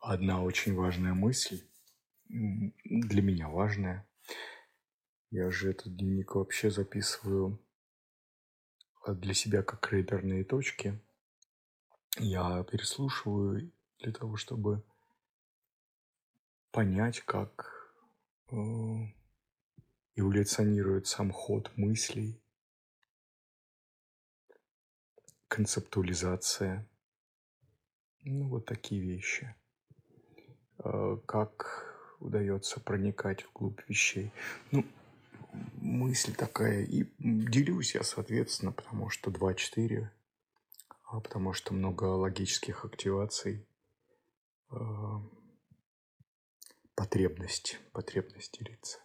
одна очень важная мысль, для меня важная. Я же этот дневник вообще записываю а, для себя как рейдерные точки. Я переслушиваю для того, чтобы понять, как э, эволюционирует сам ход мыслей, концептуализация. Ну, вот такие вещи. Э, как удается проникать вглубь вещей. Ну, мысль такая. И делюсь я, соответственно, потому что 2-4, а потому что много логических активаций. Э, потребность, потребность делиться.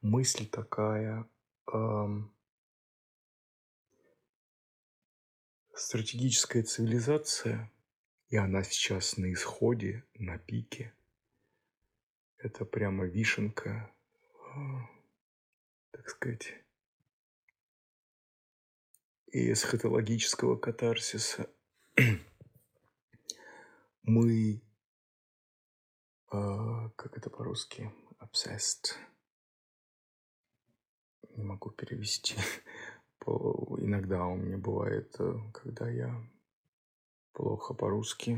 Мысль такая, эм, стратегическая цивилизация, и она сейчас на исходе, на пике. Это прямо вишенка, э, так сказать, и эсхатологического катарсиса. Мы а, как это по-русски? Obsessed. Не могу перевести. По, иногда у меня бывает, э, когда я плохо по-русски.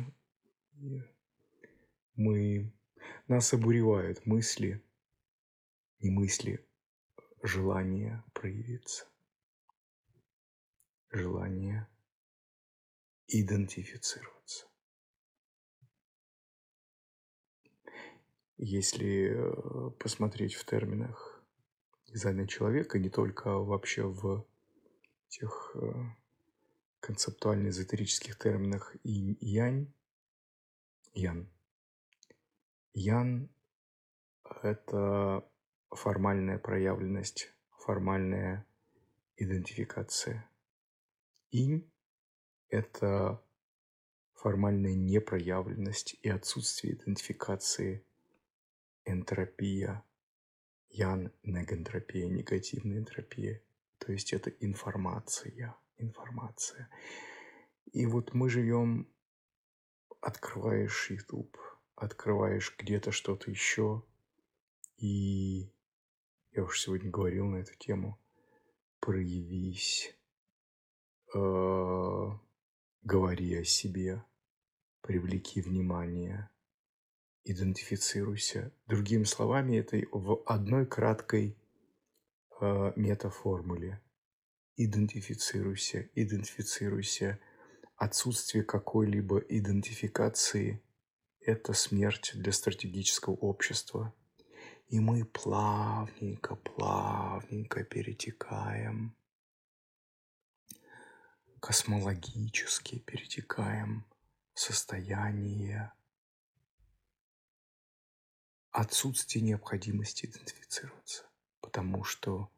Мы... Нас обуревают мысли, не мысли, желание проявиться. Желание идентифицироваться. Если э, посмотреть в терминах дизайна человека, не только вообще в тех э, концептуально-эзотерических терминах и янь, ян. Ян – это формальная проявленность, формальная идентификация. Инь – это формальная непроявленность и отсутствие идентификации энтропия, ян негентропия, негативная энтропия. То есть это информация, информация. И вот мы живем, открываешь YouTube, открываешь где-то что-то еще, и я уж сегодня говорил на эту тему, проявись, э, говори о себе, привлеки внимание – идентифицируйся. Другими словами, это в одной краткой э, метаформуле. Идентифицируйся, идентифицируйся. Отсутствие какой-либо идентификации – это смерть для стратегического общества. И мы плавненько, плавненько перетекаем, космологически перетекаем в состояние отсутствие необходимости идентифицироваться, потому что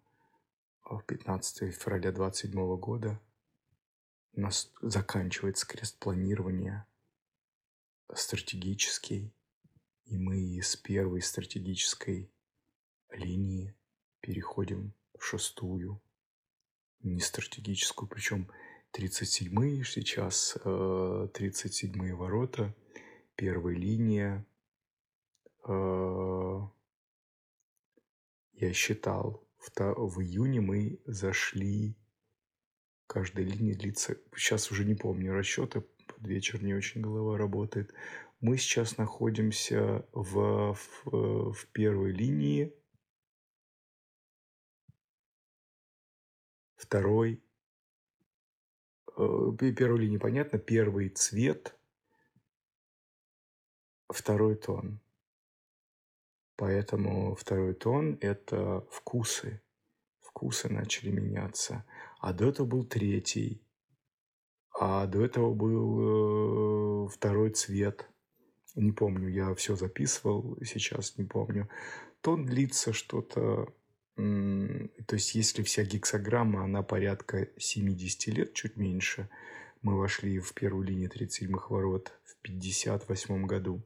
в 15 февраля 27 года у нас заканчивается крест планирования стратегический, и мы с первой стратегической линии переходим в шестую, не стратегическую, причем 37-е сейчас, 37-е э, ворота, первая линия, Э, я считал, в июне мы зашли, каждая линия длится, сейчас уже не помню расчеты, под вечер не очень голова работает. Мы сейчас находимся в, в, в первой линии, второй, э, первой линии понятно, первый цвет, второй тон. Поэтому второй тон – это вкусы. Вкусы начали меняться. А до этого был третий. А до этого был э, второй цвет. Не помню, я все записывал, сейчас не помню. Тон длится что-то... То есть, если вся гексограмма, она порядка 70 лет, чуть меньше. Мы вошли в первую линию 37-х ворот в 58 году.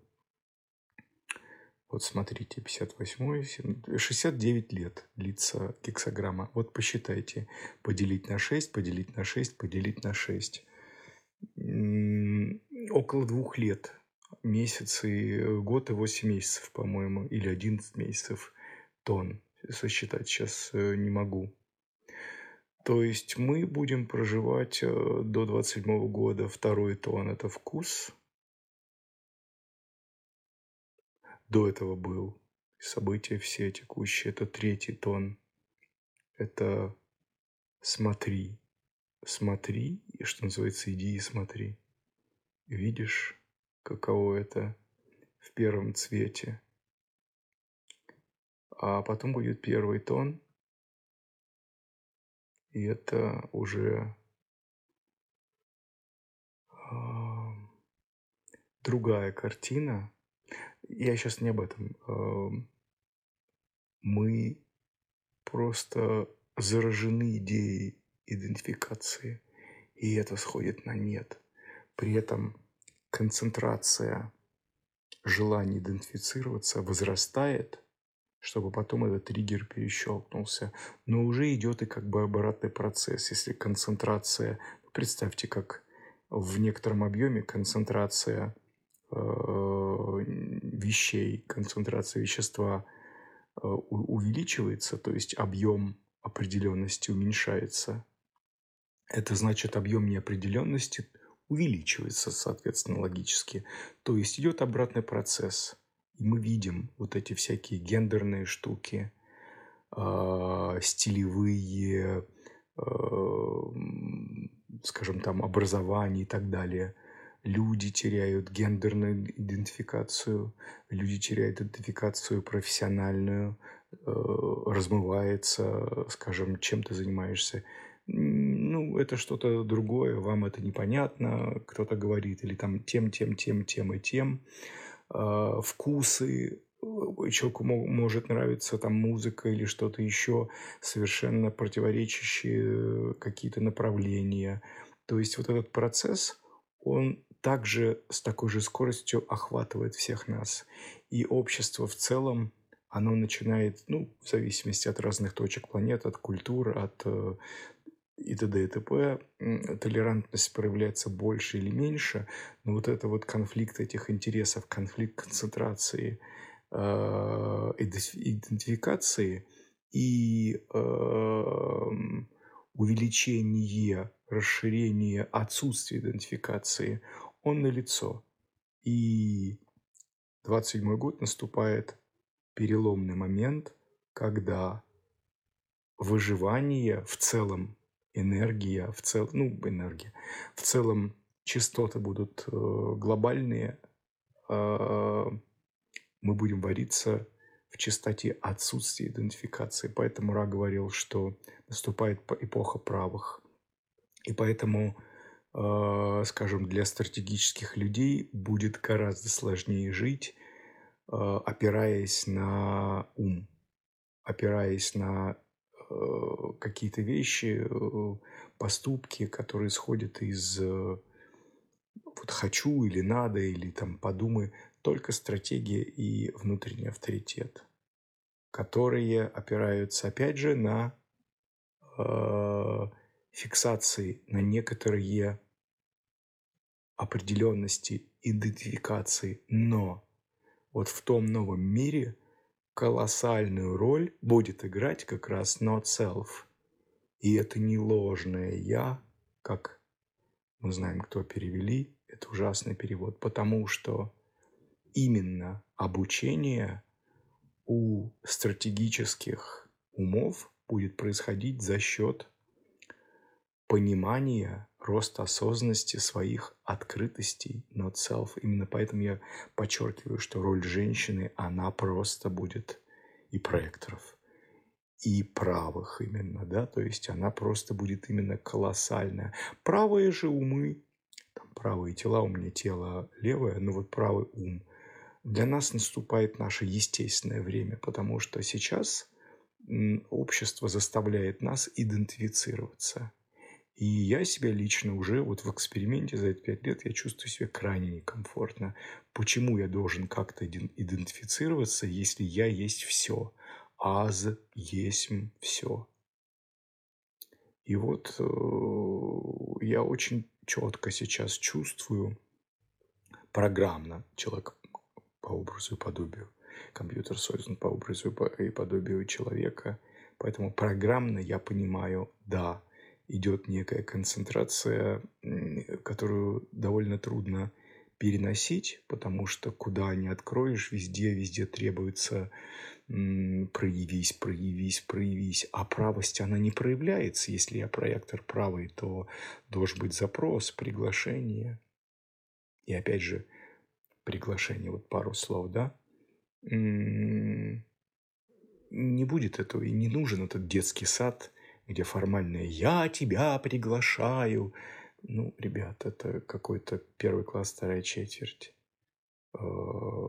Вот смотрите, 58, 69 лет длится гексограмма. Вот посчитайте. Поделить на 6, поделить на 6, поделить на 6. Около двух лет месяцы, год и 8 месяцев, по-моему, или 11 месяцев тон. Сосчитать сейчас э, не могу. То есть мы будем проживать э, до 27 года второй тон – это вкус. До этого был события все текущие – это третий тон. Это смотри, смотри, и что называется, иди и смотри. Видишь, каково это в первом цвете. А потом будет первый тон – и это уже другая картина. Я сейчас не об этом. Мы просто заражены идеей идентификации, и это сходит на нет. При этом концентрация желания идентифицироваться возрастает – чтобы потом этот триггер перещелкнулся. Но уже идет и как бы обратный процесс. Если концентрация, представьте, как в некотором объеме концентрация э, вещей, концентрация вещества э, увеличивается, то есть объем определенности уменьшается. Это значит объем неопределенности увеличивается, соответственно, логически. То есть идет обратный процесс – и мы видим вот эти всякие гендерные штуки, э, стилевые, э, скажем там, образование и так далее. Люди теряют гендерную идентификацию, люди теряют идентификацию профессиональную, э, размывается, скажем, чем ты занимаешься. Ну, это что-то другое, вам это непонятно, кто-то говорит, или там тем, тем, тем, тем и тем. А, вкусы, э, человеку может нравиться там музыка или что-то еще, совершенно противоречащие какие-то направления. То есть вот этот процесс, он также с такой же скоростью охватывает всех нас. И общество в целом, оно начинает, ну, в зависимости от разных точек планеты, от культур, от э, и т.д. и т.п. Толерантность проявляется больше или меньше, но вот это вот конфликт этих интересов, конфликт концентрации, э, идентификации и э, увеличение, расширение отсутствия идентификации, он налицо. И 27 год наступает переломный момент, когда выживание в целом энергия в целом, ну, энергия, в целом частоты будут э, глобальные, э, мы будем вариться в частоте отсутствия идентификации. Поэтому Ра говорил, что наступает эпоха правых. И поэтому, э, скажем, для стратегических людей будет гораздо сложнее жить, э, опираясь на ум, опираясь на какие-то вещи, э, поступки, которые исходят из э, вот хочу или надо, или там подумай, только стратегия и внутренний авторитет, которые опираются, опять же, на э, фиксации, на некоторые определенности, идентификации, но вот в том новом мире – колоссальную роль будет играть как раз not self. И это не ложное «я», как мы знаем, кто перевели, это ужасный перевод, потому что именно обучение у стратегических умов будет происходить за счет понимания роста осознанности своих открытостей, not self. Именно поэтому я подчеркиваю, что роль женщины, она просто будет и проекторов, и правых именно, да, то есть она просто будет именно колоссальная. Правые же умы, там правые тела, у меня тело левое, но вот правый ум, для нас наступает наше естественное время, потому что сейчас общество заставляет нас идентифицироваться – и я себя лично уже вот в эксперименте за эти пять лет я чувствую себя крайне некомфортно. Почему я должен как-то идентифицироваться, если я есть все? Аз есть все. И вот э, я очень четко сейчас чувствую программно человек по образу и подобию. Компьютер создан по образу и подобию человека. Поэтому программно я понимаю, да, идет некая концентрация, которую довольно трудно переносить, потому что куда не откроешь, везде, везде требуется проявись, проявись, проявись. А правость, она не проявляется. Если я проектор правый, то должен быть запрос, приглашение. И опять же, приглашение, вот пару слов, да? Не будет этого и не нужен этот детский сад, где формальное «я тебя приглашаю». Ну, ребят, это какой-то первый класс, вторая четверть. Э,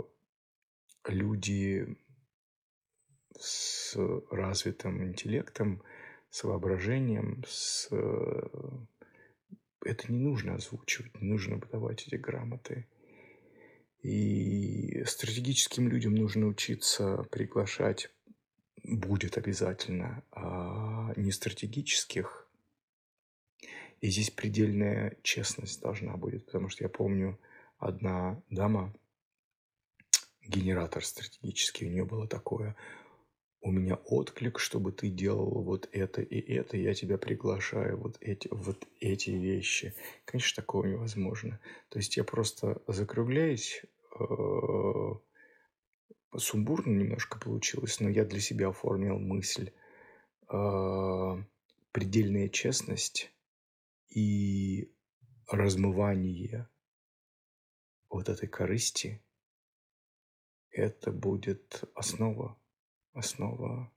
люди с развитым интеллектом, с воображением, с... Это не нужно озвучивать, не нужно подавать эти грамоты. И стратегическим людям нужно учиться приглашать будет обязательно, а не стратегических. И здесь предельная честность должна будет, потому что я помню, одна дама, генератор стратегический, у нее было такое, у меня отклик, чтобы ты делал вот это и это, я тебя приглашаю, вот эти, вот эти вещи. Конечно, такого невозможно. То есть я просто закругляюсь, э, сумбурно немножко получилось, но я для себя оформил мысль. Э, предельная честность и размывание вот этой корысти, это будет основа, основа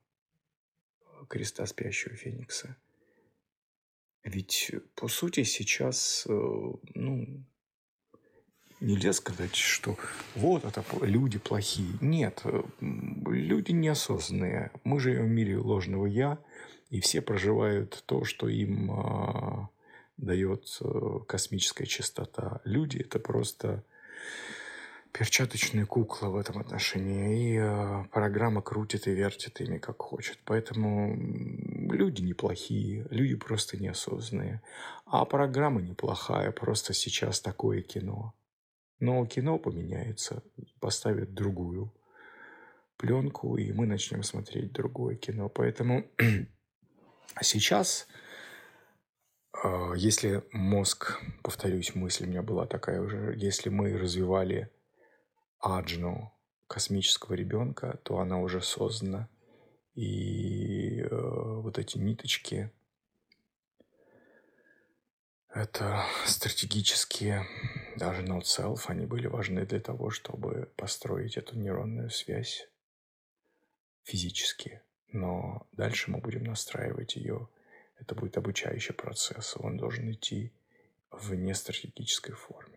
креста спящего Феникса. Ведь, по сути, сейчас, э, ну, нельзя сказать, что вот это люди плохие. Нет, э, люди неосознанные. Мы живем в мире ложного «я», и все проживают то, что им а, дает э, космическая чистота. Люди – это просто перчаточные куклы в этом отношении. И э, программа крутит и вертит ими как хочет. Поэтому люди неплохие, люди просто неосознанные. А программа неплохая, просто сейчас такое кино. Но кино поменяется, поставят другую пленку, и мы начнем смотреть другое кино. Поэтому сейчас, а, если мозг, повторюсь, мысль у меня была такая уже, если мы развивали аджну космического ребенка, то она уже создана. И э, вот эти ниточки, это стратегические, даже not self, они были важны для того, чтобы построить эту нейронную связь физически. Но дальше мы будем настраивать ее. Это будет обучающий процесс. Он должен идти в нестратегической форме.